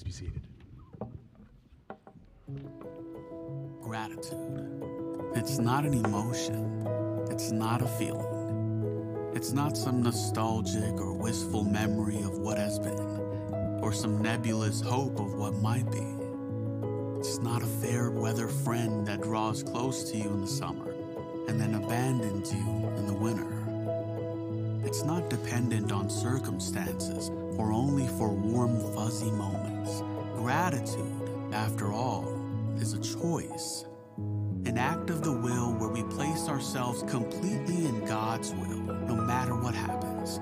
Please be seated. Gratitude. It's not an emotion, it's not a feeling. It's not some nostalgic or wistful memory of what has been, or some nebulous hope of what might be. It's not a fair weather friend that draws close to you in the summer and then abandons you in the winter. It's not dependent on circumstances or only for warm, fuzzy moments. Gratitude, after all, is a choice. An act of the will where we place ourselves completely in God's will, no matter what happens.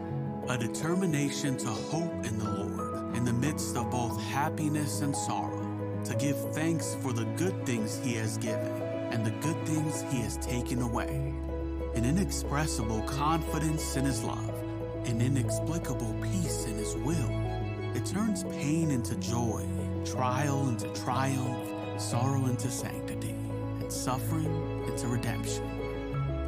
A determination to hope in the Lord in the midst of both happiness and sorrow, to give thanks for the good things He has given and the good things He has taken away. An inexpressible confidence in His love, an inexplicable peace in His will. It turns pain into joy, trial into triumph, sorrow into sanctity, and suffering into redemption.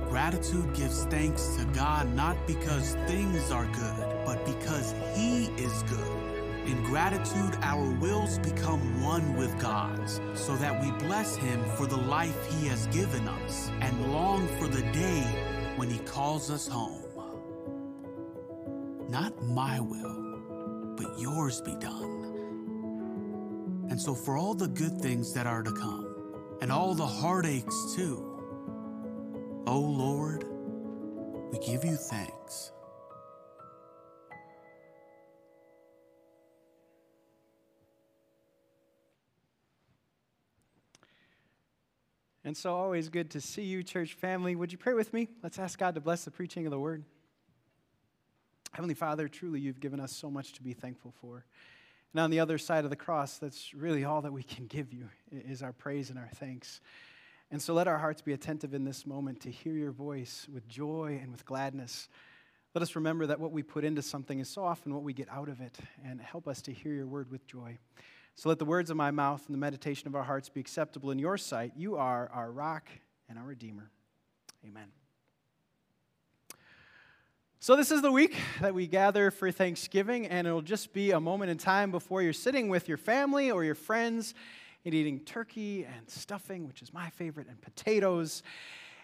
Gratitude gives thanks to God not because things are good, but because He is good. In gratitude, our wills become one with God's, so that we bless Him for the life He has given us and long for the day when He calls us home. Not my will, but yours be done. And so, for all the good things that are to come, and all the heartaches too, O Lord, we give you thanks. And so, always good to see you, church family. Would you pray with me? Let's ask God to bless the preaching of the word. Heavenly Father, truly you've given us so much to be thankful for. And on the other side of the cross, that's really all that we can give you is our praise and our thanks. And so let our hearts be attentive in this moment to hear your voice with joy and with gladness. Let us remember that what we put into something is so often what we get out of it, and help us to hear your word with joy. So let the words of my mouth and the meditation of our hearts be acceptable in your sight. You are our rock and our redeemer. Amen. So, this is the week that we gather for Thanksgiving, and it'll just be a moment in time before you're sitting with your family or your friends and eating turkey and stuffing, which is my favorite, and potatoes.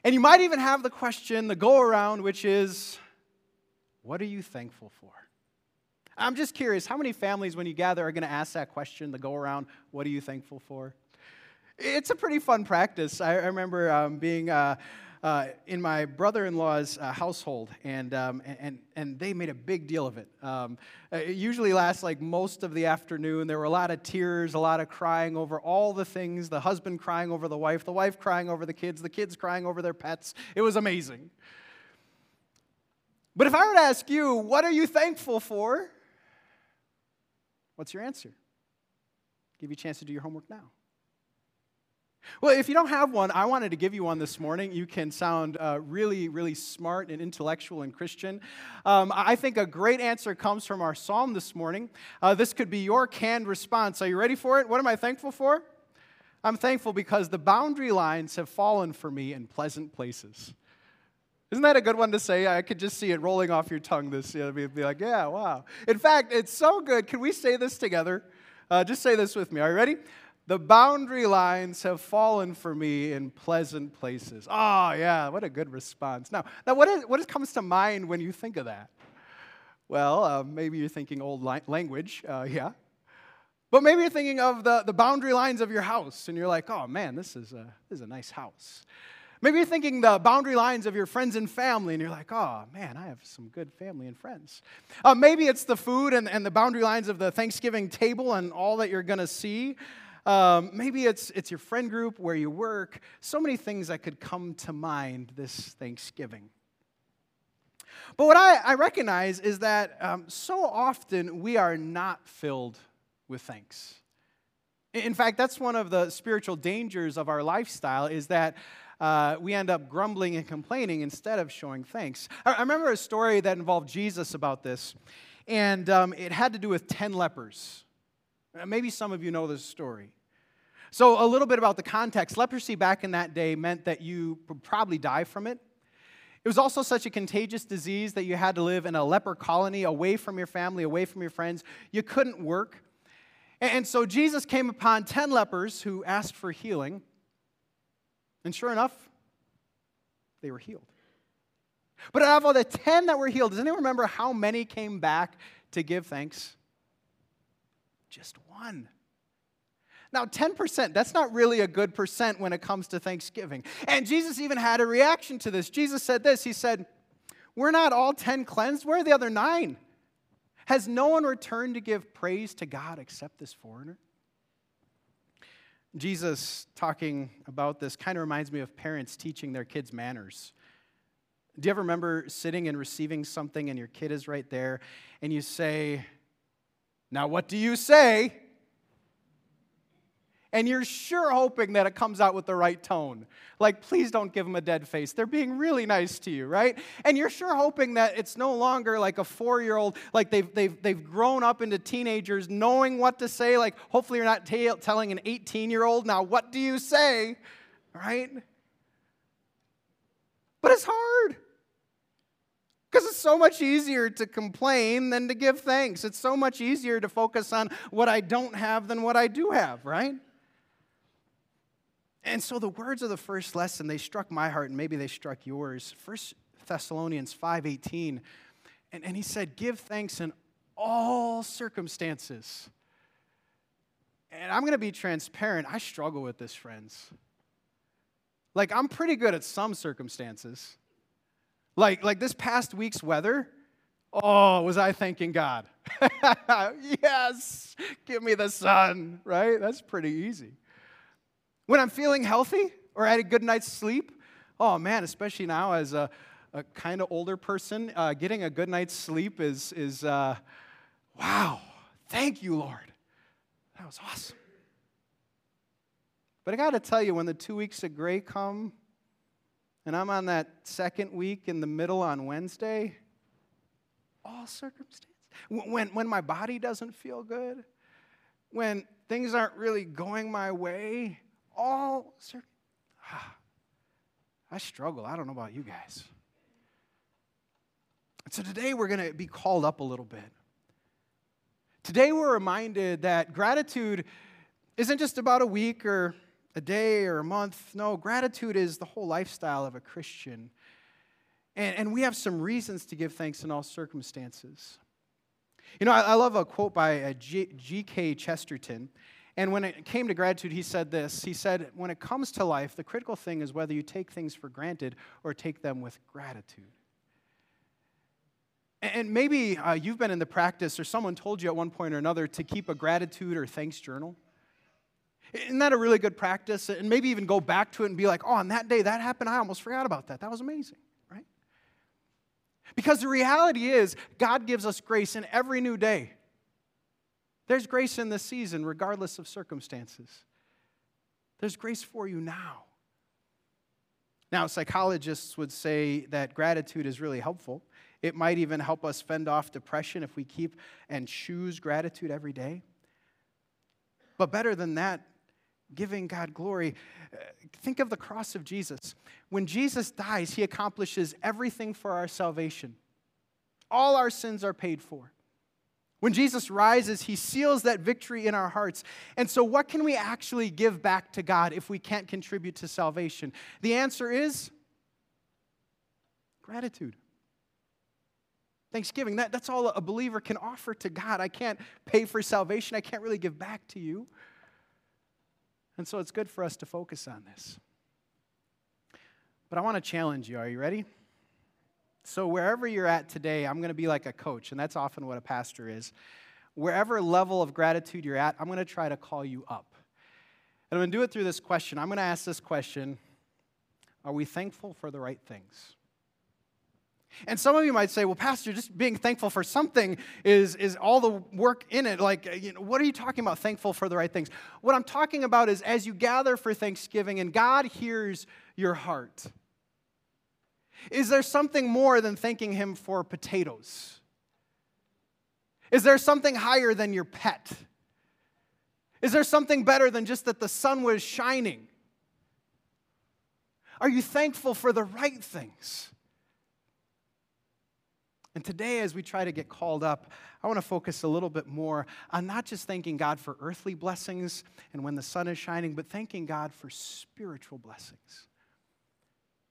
And you might even have the question, the go around, which is, What are you thankful for? I'm just curious, how many families, when you gather, are going to ask that question, the go around, What are you thankful for? It's a pretty fun practice. I, remember um, being. Uh, uh, in my brother-in-law's uh, household, and, um, and, and they made a big deal of it. Um, it usually lasts like most of the afternoon. There were a lot of tears, a lot of crying over all the things, the husband crying over the wife, the wife crying over the kids, the kids crying over their pets. It was amazing. But if I were to ask you, what are you thankful for? What's your answer? Give you a chance to do your homework now. Well, if you don't have one, I wanted to give you one this morning. You can sound uh, really, really smart and intellectual and Christian. Um, I think a great answer comes from our psalm this morning. Uh, this could be your canned response. Are you ready for it? What am I thankful for? I'm thankful because the boundary lines have fallen for me in pleasant places. Isn't that a good one to say? I could just see it rolling off your tongue. This, know, be, be like, yeah, wow. In fact, it's so good. Can we say this together? Uh, just say this with me. Are you ready? The boundary lines have fallen for me in pleasant places. Oh, yeah, what a good response. Now, now what, is, what comes to mind when you think of that? Well, uh, maybe you're thinking old li- language, uh, yeah. But maybe you're thinking of the, the boundary lines of your house, and you're like, oh man, this is, a, this is a nice house. Maybe you're thinking the boundary lines of your friends and family, and you're like, oh man, I have some good family and friends. Uh, maybe it's the food and, and the boundary lines of the Thanksgiving table and all that you're going to see. Um, maybe it's, it's your friend group where you work. So many things that could come to mind this Thanksgiving. But what I, I recognize is that um, so often we are not filled with thanks. In fact, that's one of the spiritual dangers of our lifestyle is that uh, we end up grumbling and complaining instead of showing thanks. I, I remember a story that involved Jesus about this, and um, it had to do with 10 lepers. Uh, maybe some of you know this story. So, a little bit about the context leprosy back in that day meant that you would probably die from it. It was also such a contagious disease that you had to live in a leper colony away from your family, away from your friends. You couldn't work. And so Jesus came upon 10 lepers who asked for healing. And sure enough, they were healed. But out of all the 10 that were healed, does anyone remember how many came back to give thanks? Just one. Now, 10%, that's not really a good percent when it comes to Thanksgiving. And Jesus even had a reaction to this. Jesus said this He said, We're not all 10 cleansed, where are the other nine? Has no one returned to give praise to God except this foreigner? Jesus talking about this kind of reminds me of parents teaching their kids manners. Do you ever remember sitting and receiving something and your kid is right there and you say, Now what do you say? And you're sure hoping that it comes out with the right tone. Like, please don't give them a dead face. They're being really nice to you, right? And you're sure hoping that it's no longer like a four year old, like they've, they've, they've grown up into teenagers knowing what to say. Like, hopefully, you're not t- telling an 18 year old, now what do you say, right? But it's hard. Because it's so much easier to complain than to give thanks. It's so much easier to focus on what I don't have than what I do have, right? And so the words of the first lesson, they struck my heart and maybe they struck yours. First Thessalonians 5:18. And, and he said, give thanks in all circumstances. And I'm gonna be transparent. I struggle with this, friends. Like, I'm pretty good at some circumstances. Like, like this past week's weather, oh, was I thanking God? yes, give me the sun, right? That's pretty easy. When I'm feeling healthy or I had a good night's sleep, oh man, especially now as a, a kind of older person, uh, getting a good night's sleep is, is uh, wow, thank you, Lord. That was awesome. But I got to tell you, when the two weeks of gray come, and I'm on that second week in the middle on Wednesday, all circumstances. When, when my body doesn't feel good, when things aren't really going my way, all certain. I struggle. I don't know about you guys. So today we're going to be called up a little bit. Today we're reminded that gratitude isn't just about a week or a day or a month. No, gratitude is the whole lifestyle of a Christian. And, and we have some reasons to give thanks in all circumstances. You know, I, I love a quote by uh, G.K. Chesterton. And when it came to gratitude, he said this He said, When it comes to life, the critical thing is whether you take things for granted or take them with gratitude. And maybe uh, you've been in the practice, or someone told you at one point or another to keep a gratitude or thanks journal. Isn't that a really good practice? And maybe even go back to it and be like, oh, on that day that happened, I almost forgot about that. That was amazing, right? Because the reality is, God gives us grace in every new day. There's grace in this season, regardless of circumstances. There's grace for you now. Now, psychologists would say that gratitude is really helpful. It might even help us fend off depression if we keep and choose gratitude every day. But better than that, giving God glory, uh, think of the cross of Jesus. When Jesus dies, he accomplishes everything for our salvation. All our sins are paid for. When Jesus rises, he seals that victory in our hearts. And so, what can we actually give back to God if we can't contribute to salvation? The answer is gratitude. Thanksgiving. That, that's all a believer can offer to God. I can't pay for salvation, I can't really give back to you. And so, it's good for us to focus on this. But I want to challenge you. Are you ready? So, wherever you're at today, I'm going to be like a coach, and that's often what a pastor is. Wherever level of gratitude you're at, I'm going to try to call you up. And I'm going to do it through this question. I'm going to ask this question Are we thankful for the right things? And some of you might say, well, Pastor, just being thankful for something is, is all the work in it. Like, you know, what are you talking about, thankful for the right things? What I'm talking about is as you gather for Thanksgiving and God hears your heart, is there something more than thanking Him for potatoes? Is there something higher than your pet? Is there something better than just that the sun was shining? Are you thankful for the right things? And today, as we try to get called up, I want to focus a little bit more on not just thanking God for earthly blessings and when the sun is shining, but thanking God for spiritual blessings.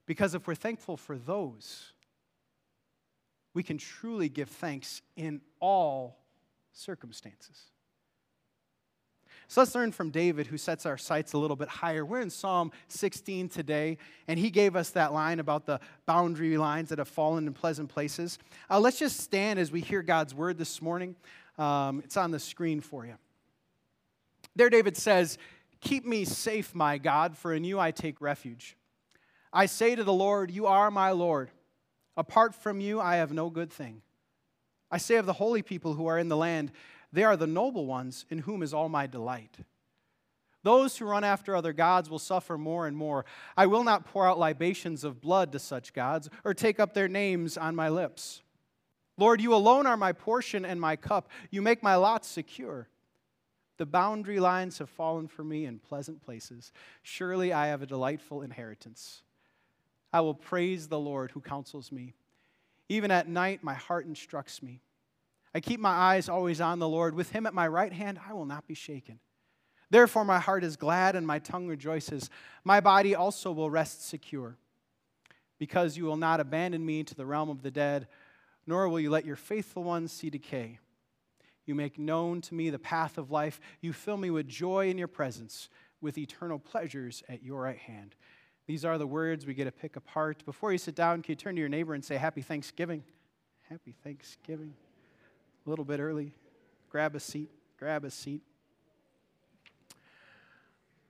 Because if we're thankful for those, we can truly give thanks in all circumstances. So let's learn from David, who sets our sights a little bit higher. We're in Psalm 16 today, and he gave us that line about the boundary lines that have fallen in pleasant places. Uh, let's just stand as we hear God's word this morning. Um, it's on the screen for you. There, David says, Keep me safe, my God, for in you I take refuge. I say to the Lord, You are my Lord. Apart from you, I have no good thing. I say of the holy people who are in the land, they are the noble ones in whom is all my delight. Those who run after other gods will suffer more and more. I will not pour out libations of blood to such gods or take up their names on my lips. Lord, you alone are my portion and my cup. You make my lot secure. The boundary lines have fallen for me in pleasant places. Surely I have a delightful inheritance. I will praise the Lord who counsels me. Even at night, my heart instructs me. I keep my eyes always on the Lord. With him at my right hand, I will not be shaken. Therefore, my heart is glad and my tongue rejoices. My body also will rest secure, because you will not abandon me to the realm of the dead, nor will you let your faithful ones see decay. You make known to me the path of life. You fill me with joy in your presence, with eternal pleasures at your right hand. These are the words we get to pick apart. Before you sit down, can you turn to your neighbor and say, Happy Thanksgiving? Happy Thanksgiving a little bit early. Grab a seat, grab a seat.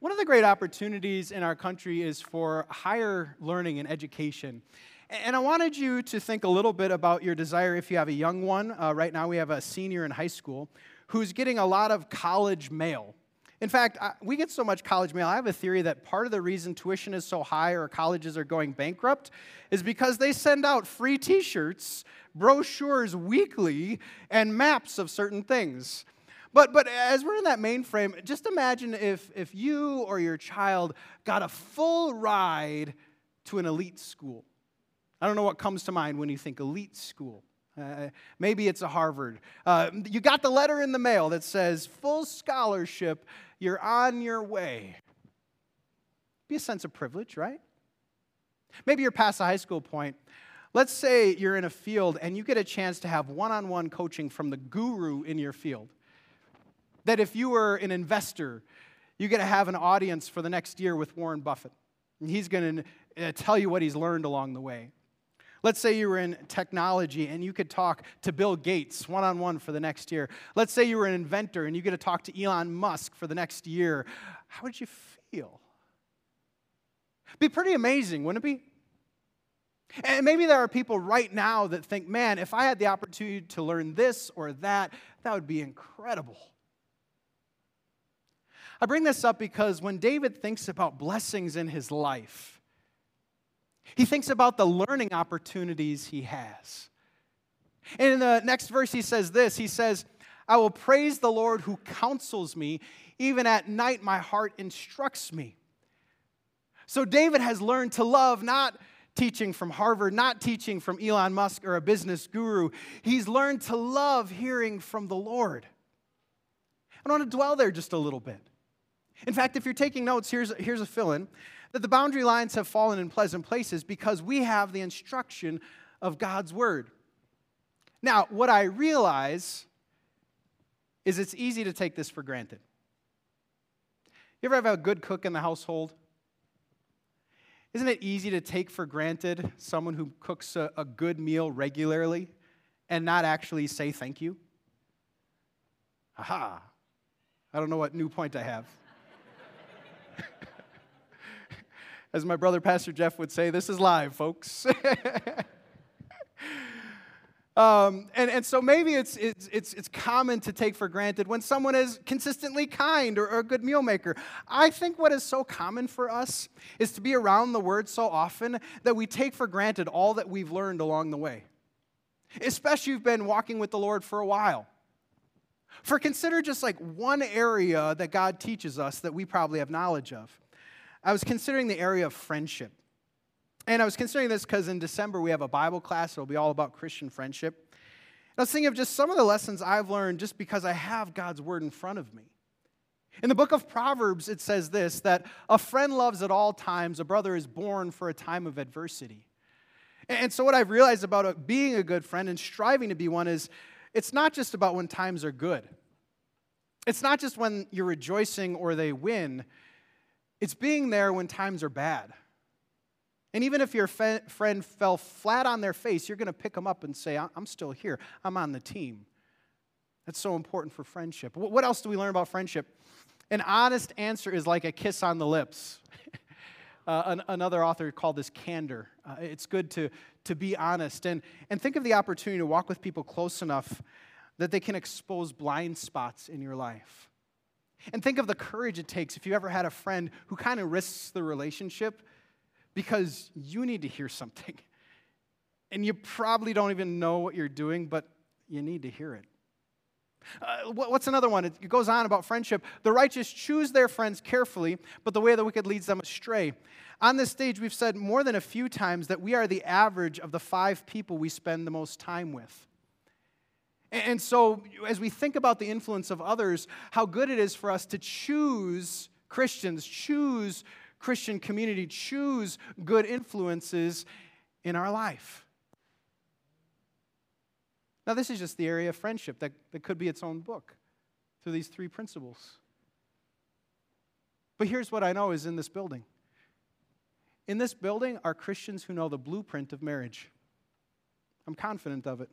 One of the great opportunities in our country is for higher learning and education. And I wanted you to think a little bit about your desire if you have a young one. Uh, right now, we have a senior in high school who's getting a lot of college mail. In fact, we get so much college mail. I have a theory that part of the reason tuition is so high or colleges are going bankrupt is because they send out free t shirts, brochures weekly, and maps of certain things. But, but as we're in that mainframe, just imagine if, if you or your child got a full ride to an elite school. I don't know what comes to mind when you think elite school. Uh, maybe it's a Harvard. Uh, you got the letter in the mail that says full scholarship, you're on your way. Be a sense of privilege, right? Maybe you're past the high school point. Let's say you're in a field and you get a chance to have one on one coaching from the guru in your field. That if you were an investor, you get to have an audience for the next year with Warren Buffett. And he's going to uh, tell you what he's learned along the way. Let's say you were in technology and you could talk to Bill Gates one on one for the next year. Let's say you were an inventor and you get to talk to Elon Musk for the next year. How would you feel? Be pretty amazing, wouldn't it be? And maybe there are people right now that think, man, if I had the opportunity to learn this or that, that would be incredible. I bring this up because when David thinks about blessings in his life, he thinks about the learning opportunities he has. And in the next verse, he says this He says, I will praise the Lord who counsels me. Even at night, my heart instructs me. So David has learned to love not teaching from Harvard, not teaching from Elon Musk or a business guru. He's learned to love hearing from the Lord. I want to dwell there just a little bit. In fact, if you're taking notes, here's, here's a fill in that the boundary lines have fallen in pleasant places because we have the instruction of God's word. Now, what I realize is it's easy to take this for granted. You ever have a good cook in the household? Isn't it easy to take for granted someone who cooks a, a good meal regularly and not actually say thank you? Aha. I don't know what new point I have. As my brother, Pastor Jeff, would say, this is live, folks. Um, and, and so maybe it's, it's, it's, it's common to take for granted when someone is consistently kind or, or, a good meal maker. I think what is so common for us is to be around the word so often that we take for granted all that we've learned along the way, especially if you've been walking with the Lord for a while. For consider just like one area that God teaches us that we probably have knowledge of. I was considering the area of friendship. And I was considering this because in December we have a Bible class. It'll be all about Christian friendship. And I was thinking of just some of the lessons I've learned just because I have God's word in front of me. In the book of Proverbs, it says this that a friend loves at all times, a brother is born for a time of adversity. And so, what I've realized about uh, being a good friend and striving to be one is it's not just about when times are good. It's not just when you're rejoicing or they win, it's being there when times are bad. And even if your friend fell flat on their face, you're going to pick them up and say, I'm still here. I'm on the team. That's so important for friendship. What else do we learn about friendship? An honest answer is like a kiss on the lips. uh, an, another author called this candor. Uh, it's good to, to be honest and, and think of the opportunity to walk with people close enough that they can expose blind spots in your life. And think of the courage it takes if you ever had a friend who kind of risks the relationship because you need to hear something. And you probably don't even know what you're doing, but you need to hear it. Uh, what's another one? It goes on about friendship. The righteous choose their friends carefully, but the way of the wicked leads them astray. On this stage, we've said more than a few times that we are the average of the five people we spend the most time with. And so, as we think about the influence of others, how good it is for us to choose Christians, choose Christian community, choose good influences in our life. Now, this is just the area of friendship that, that could be its own book through these three principles. But here's what I know is in this building. In this building are Christians who know the blueprint of marriage. I'm confident of it.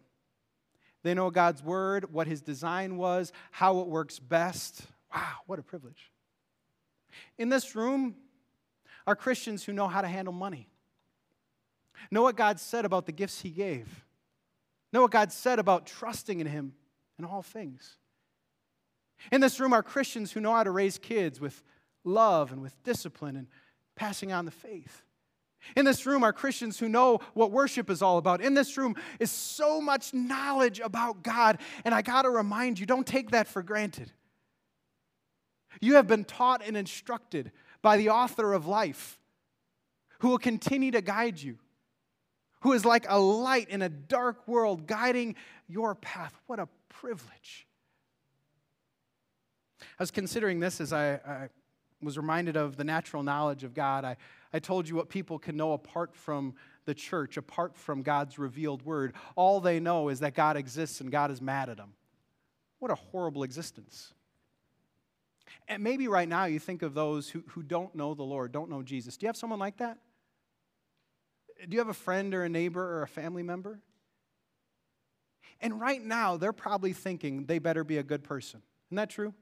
They know God's word, what his design was, how it works best. Wow, what a privilege. In this room are Christians who know how to handle money, know what God said about the gifts he gave, Know what God said about trusting in Him in all things. In this room are Christians who know how to raise kids with love and with discipline and passing on the faith. In this room are Christians who know what worship is all about. In this room is so much knowledge about God, and I got to remind you don't take that for granted. You have been taught and instructed by the author of life who will continue to guide you who is like a light in a dark world, guiding your path. What a privilege. I was considering this as I, I was reminded of the natural knowledge of God. I, I told you what people can know apart from the church, apart from God's revealed word. All they know is that God exists and God is mad at them. What a horrible existence. And maybe right now you think of those who, who don't know the Lord, don't know Jesus. Do you have someone like that? Do you have a friend or a neighbor or a family member? And right now, they're probably thinking they better be a good person. Isn't that true?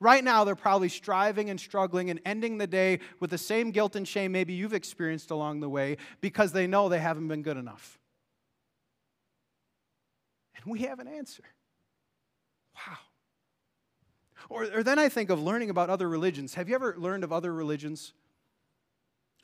Right now, they're probably striving and struggling and ending the day with the same guilt and shame maybe you've experienced along the way because they know they haven't been good enough. And we have an answer. Wow. Or, or then I think of learning about other religions. Have you ever learned of other religions?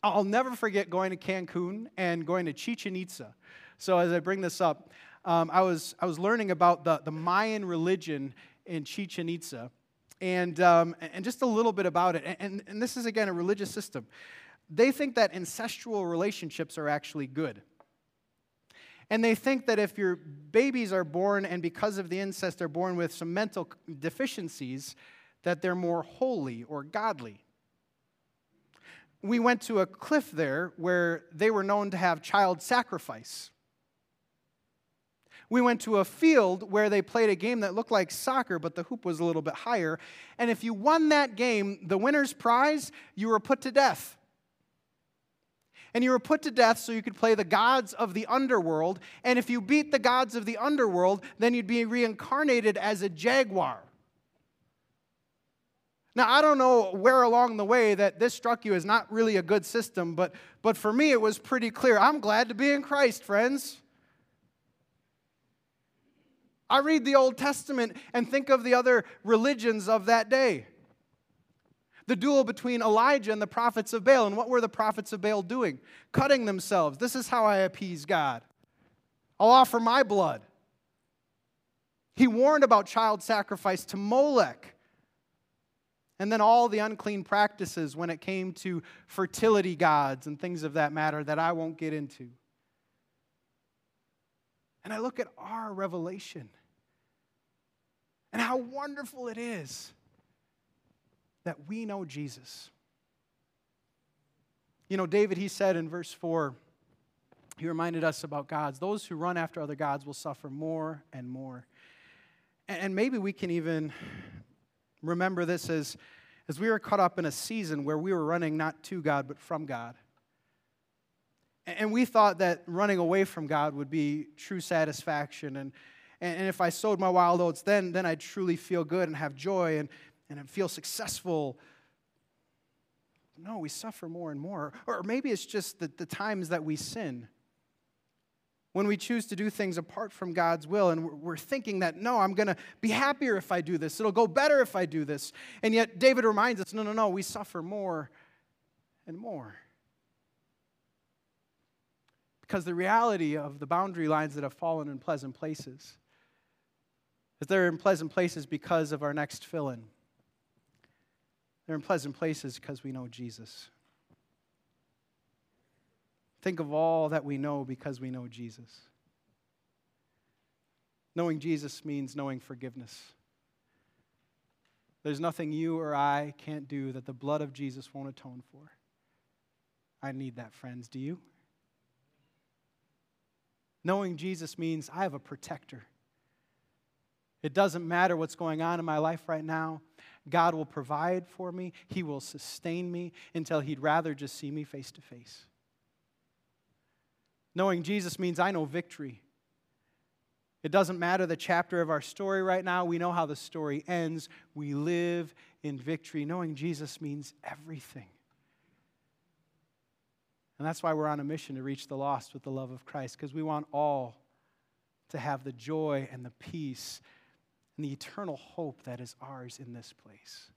I'll never forget going to Cancun and going to Chichen Itza. So as I bring this up, um, I, was, I was learning about the, the Mayan religion in Chichen Itza and, um, and just a little bit about it. And, and this is, again, a religious system. They think that incestual relationships are actually good. And they think that if your babies are born and because of the incest they're born with some mental deficiencies, that they're more holy or godly we went to a cliff there where they were known to have child sacrifice. We went to a field where they played a game that looked like soccer, but the hoop was a little bit higher. And if you won that game, the winner's prize, you were put to death. And you were put to death so you could play the gods of the underworld. And if you beat the gods of the underworld, then you'd be reincarnated as a jaguar. Now, I don't know where along the way that this struck you as not really a good system, but, but for me it was pretty clear. I'm glad to be in Christ, friends. I read the Old Testament and think of the other religions of that day. The duel between Elijah and the prophets of Baal. And what were the prophets of Baal doing? Cutting themselves. This is how I appease God. I'll offer my blood. He warned about child sacrifice to Molech. And then all the unclean practices when it came to fertility gods and things of that matter that I won't get into. And I look at our revelation and how wonderful it is that we know Jesus. You know, David, he said in verse 4, he reminded us about gods. Those who run after other gods will suffer more and more. And maybe we can even remember this as, as we were caught up in a season where we were running not to God, but from God. And we thought that running away from God would be true satisfaction. And, and if I sowed my wild oats, then, then I'd truly feel good and have joy and, and feel successful. No, we suffer more and more. Or maybe it's just the, the times that we sin. When we choose to do things apart from God's will, and we're thinking that, no, I'm going to be happier if I do this. It'll go better if I do this. And yet, David reminds us no, no, no, we suffer more and more. Because the reality of the boundary lines that have fallen in pleasant places is they're in pleasant places because of our next fill in. They're in pleasant places because we know Jesus. Think of all that we know because we know Jesus. Knowing Jesus means knowing forgiveness. There's nothing you or I can't do that the blood of Jesus won't atone for. I need that, friends. Do you? Knowing Jesus means I have a protector. It doesn't matter what's going on in my life right now. God will provide for me, He will sustain me until He'd rather just see me face to face. Knowing Jesus means I know victory. It doesn't matter the chapter of our story right now. We know how the story ends. We live in victory. Knowing Jesus means everything. And that's why we're on a mission to reach the lost with the love of Christ, because we want all to have the joy and the peace and the eternal hope that is ours in this place.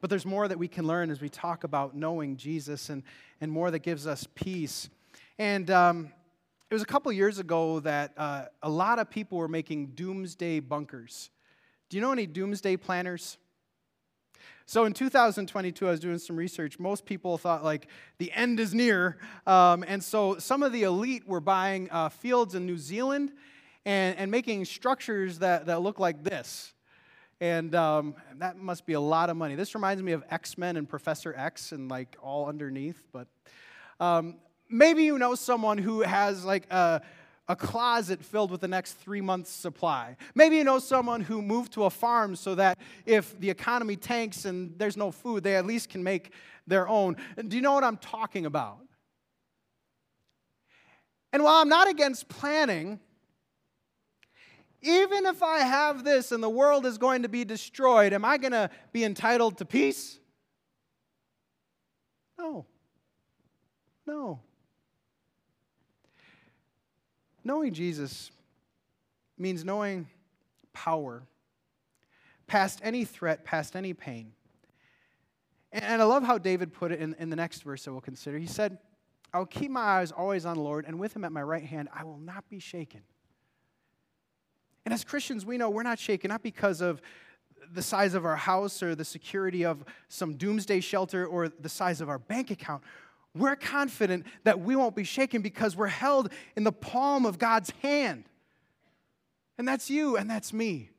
But there's more that we can learn as we talk about knowing Jesus and, and more that gives us peace. And um, it was a couple years ago that uh, a lot of people were making doomsday bunkers. Do you know any doomsday planners? So in 2022, I was doing some research. Most people thought like the end is near. Um, and so some of the elite were buying uh, fields in New Zealand and, and making structures that, that look like this. And um, that must be a lot of money. This reminds me of X Men and Professor X and like all underneath. But um, maybe you know someone who has like a, a closet filled with the next three months' supply. Maybe you know someone who moved to a farm so that if the economy tanks and there's no food, they at least can make their own. Do you know what I'm talking about? And while I'm not against planning, even if I have this and the world is going to be destroyed, am I going to be entitled to peace? No. No. Knowing Jesus means knowing power past any threat, past any pain. And I love how David put it in, in the next verse that we'll consider. He said, I'll keep my eyes always on the Lord, and with him at my right hand, I will not be shaken. And as Christians, we know we're not shaken, not because of the size of our house or the security of some doomsday shelter or the size of our bank account. We're confident that we won't be shaken because we're held in the palm of God's hand. And that's you and that's me.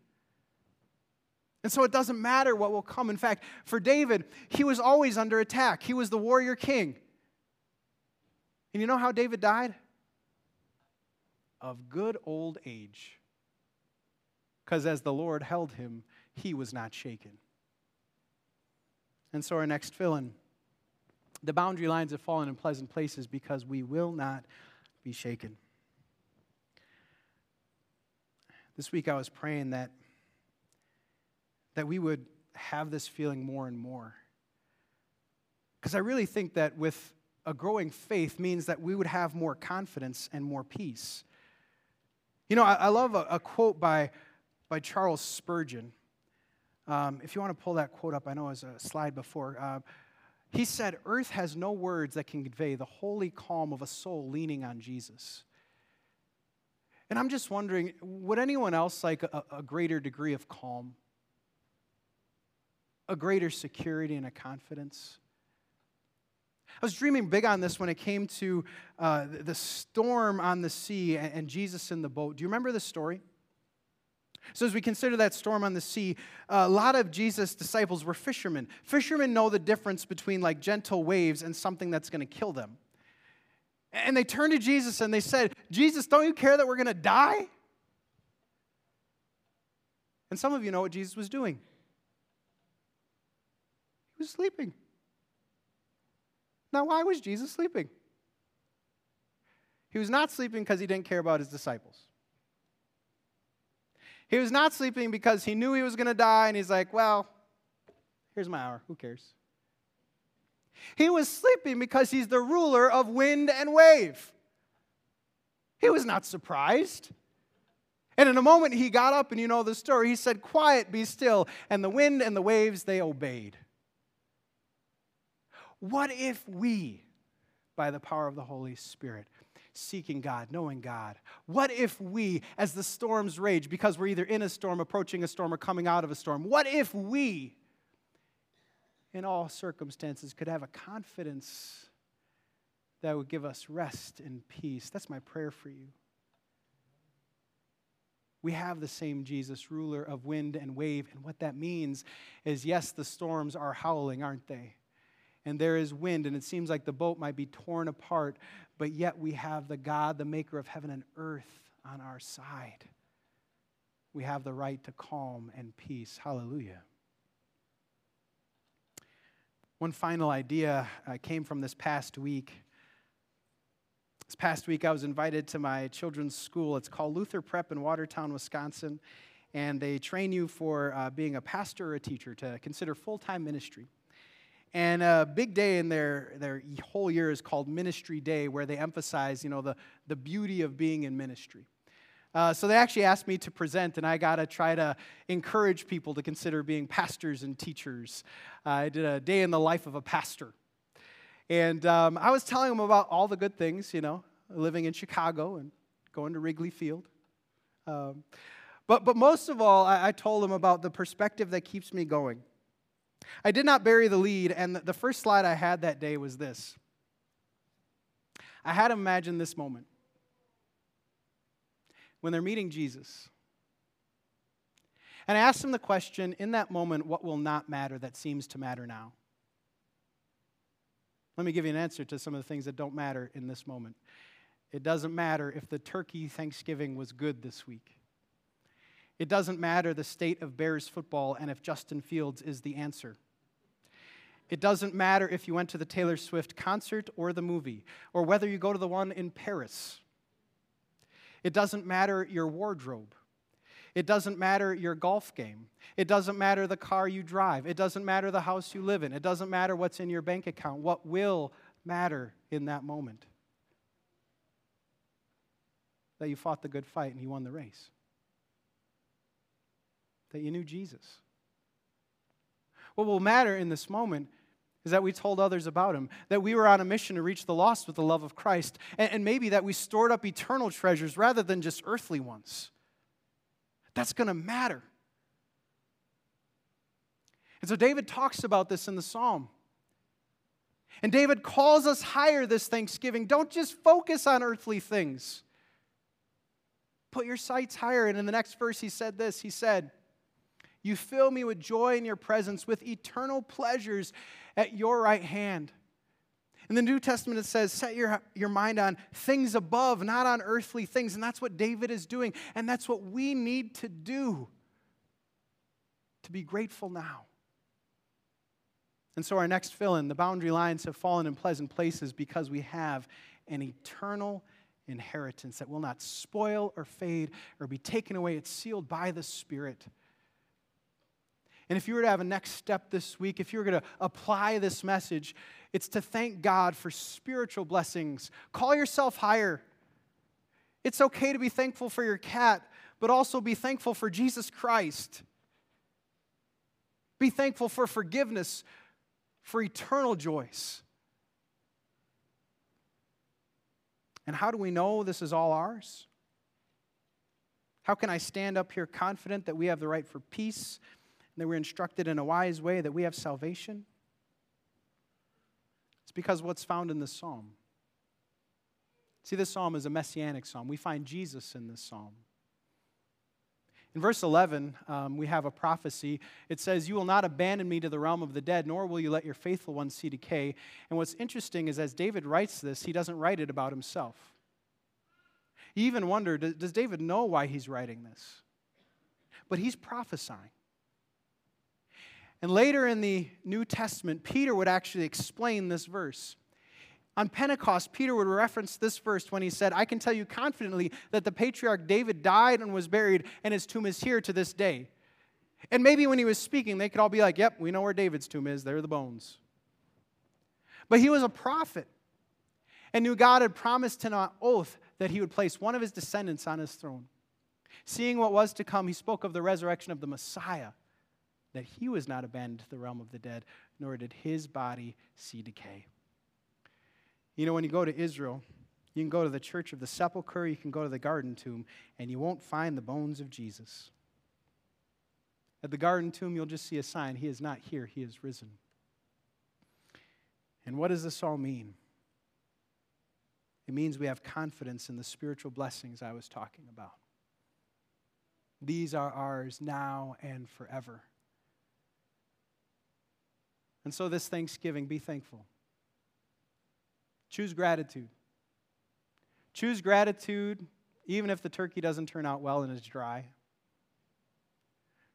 And so it doesn't matter what will come. In fact, for David, he was always under attack. He was the warrior king. And you know how David died? Of good old age because as the Lord held him, he was not shaken. And so, our next fill in the boundary lines have fallen in pleasant places because we will not be shaken. This week, I was praying that, that we would have this feeling more and more. Because I really think that with a growing faith means that we would have more confidence and more peace. You know, I, I love a, a quote by by Charles Spurgeon. Um, if you want to pull that quote up, I know it was a slide before. Uh, he said, Earth has no words that can convey the holy calm of a soul leaning on Jesus. And I'm just wondering would anyone else like a, a greater degree of calm? A greater security and a confidence? I was dreaming big on this when it came to uh, the storm on the sea and Jesus in the boat. Do you remember the story? So, as we consider that storm on the sea, a lot of Jesus' disciples were fishermen. Fishermen know the difference between like gentle waves and something that's going to kill them. And they turned to Jesus and they said, Jesus, don't you care that we're going to die? And some of you know what Jesus was doing. He was sleeping. Now, why was Jesus sleeping? He was not sleeping because he didn't care about his disciples. He was not sleeping because he knew he was going to die, and he's like, well, here's my hour. Who cares? He was sleeping because he's the ruler of wind and wave. He was not surprised. And in a moment, he got up, and you know the story. He said, Quiet, be still. And the wind and the waves, they obeyed. What if we, by the power of the Holy Spirit, seeking God, knowing God? What if we, as the storms rage, because we're either in a storm, approaching a storm, or coming out of a storm, what if we, in all circumstances, could have a confidence that would give us rest and peace? That's my prayer for you. We have the same Jesus, ruler of wind and wave. And what that means is yes, the storms are howling, aren't they? And there is wind, and it seems like the boat might be torn apart, but yet we have the God, the maker of heaven and earth, on our side. We have the right to calm and peace. Hallelujah. One final idea uh, came from this past week. This past week, I was invited to my children's school. It's called Luther Prep in Watertown, Wisconsin. And they train you for uh, being a pastor or a teacher to consider full time ministry. And a big day in their, their whole year is called Ministry Day, where they emphasize, you know, the, the beauty of being in ministry. Uh, so they actually asked me to present, and I got to try to encourage people to consider being pastors and teachers. Uh, I did a day in the life of a pastor. And um, I was telling them about all the good things, you know, living in Chicago and going to Wrigley Field. Um, but, but most of all, I, I told them about the perspective that keeps me going. I did not bury the lead, and the first slide I had that day was this. I had to imagine this moment when they're meeting Jesus. And I asked them the question in that moment, what will not matter that seems to matter now? Let me give you an answer to some of the things that don't matter in this moment. It doesn't matter if the turkey Thanksgiving was good this week. It doesn't matter the state of Bears football and if Justin Fields is the answer. It doesn't matter if you went to the Taylor Swift concert or the movie, or whether you go to the one in Paris. It doesn't matter your wardrobe. It doesn't matter your golf game. It doesn't matter the car you drive. It doesn't matter the house you live in. It doesn't matter what's in your bank account. What will matter in that moment? That you fought the good fight and you won the race that you knew Jesus. What will matter in this moment is that we told others about him, that we were on a mission to reach the lost with the love of Christ, and, and maybe that we stored up eternal treasures rather than just earthly ones. That's going to matter. And so David talks about this in the psalm. And David calls us higher this Thanksgiving. Don't just focus on earthly things. Put your sights higher. And in the next verse, he said this He said, you fill me with joy in your presence, with eternal pleasures at your right hand. In the New Testament, it says, set your, your mind on things above, not on earthly things. And that's what David is doing. And that's what we need to do to be grateful now. And so, our next fill in, the boundary lines have fallen in pleasant places because we have an eternal inheritance that will not spoil or fade or be taken away. It's sealed by the Spirit. And if you were to have a next step this week, if you were going to apply this message, it's to thank God for spiritual blessings. Call yourself higher. It's okay to be thankful for your cat, but also be thankful for Jesus Christ. Be thankful for forgiveness, for eternal joys. And how do we know this is all ours? How can I stand up here confident that we have the right for peace that we're instructed in a wise way, that we have salvation? It's because what's found in this psalm. See, this psalm is a messianic psalm. We find Jesus in this psalm. In verse 11, um, we have a prophecy. It says, You will not abandon me to the realm of the dead, nor will you let your faithful one see decay. And what's interesting is, as David writes this, he doesn't write it about himself. You even wonder does David know why he's writing this? But he's prophesying. And later in the New Testament, Peter would actually explain this verse. On Pentecost, Peter would reference this verse when he said, I can tell you confidently that the patriarch David died and was buried, and his tomb is here to this day. And maybe when he was speaking, they could all be like, Yep, we know where David's tomb is. There are the bones. But he was a prophet and knew God had promised him on oath that he would place one of his descendants on his throne. Seeing what was to come, he spoke of the resurrection of the Messiah, that he was not abandoned to the realm of the dead, nor did his body see decay. You know, when you go to Israel, you can go to the church of the sepulchre, you can go to the garden tomb, and you won't find the bones of Jesus. At the garden tomb, you'll just see a sign He is not here, He is risen. And what does this all mean? It means we have confidence in the spiritual blessings I was talking about. These are ours now and forever. And so, this Thanksgiving, be thankful. Choose gratitude. Choose gratitude even if the turkey doesn't turn out well and is dry.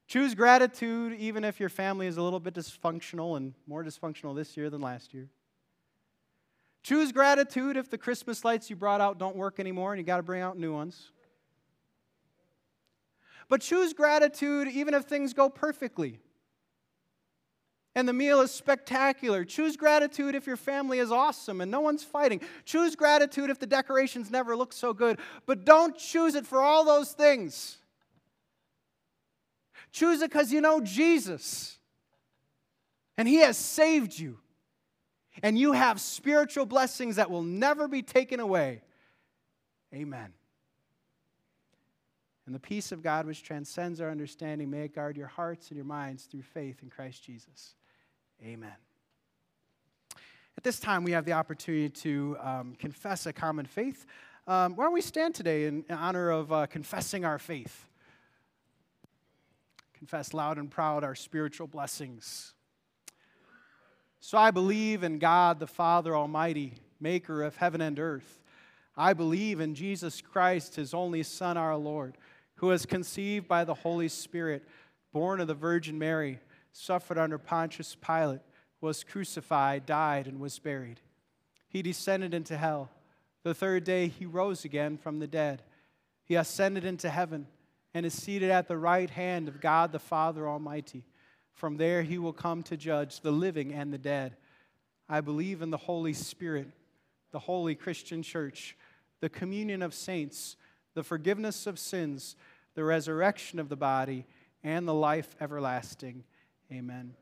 Choose gratitude even if your family is a little bit dysfunctional and more dysfunctional this year than last year. Choose gratitude if the Christmas lights you brought out don't work anymore and you got to bring out new ones. But choose gratitude even if things go perfectly and the meal is spectacular. Choose gratitude if your family is awesome and no one's fighting. Choose gratitude if the decorations never look so good. But don't choose it for all those things. Choose it because you know Jesus and He has saved you. And you have spiritual blessings that will never be taken away. Amen. And the peace of God, which transcends our understanding, may it guard your hearts and your minds through faith in Christ Jesus. Amen. At this time, we have the opportunity to um, confess a common faith. Um, why don't we stand today in, in honor of uh, confessing our faith? Confess loud and proud our spiritual blessings. So I believe in God the Father Almighty, maker of heaven and earth. I believe in Jesus Christ, his only Son, our Lord, who was conceived by the Holy Spirit, born of the Virgin Mary suffered under Pontius Pilate, was crucified, died, and was buried. He descended into hell. The third day he rose again from the dead. He ascended into heaven and is seated at the right hand of God the Father Almighty. From there he will come to judge the living and the dead. I believe in the Holy Spirit, the holy Christian church, the communion of saints, the forgiveness of sins, the resurrection of the body, and the life everlasting. Amen.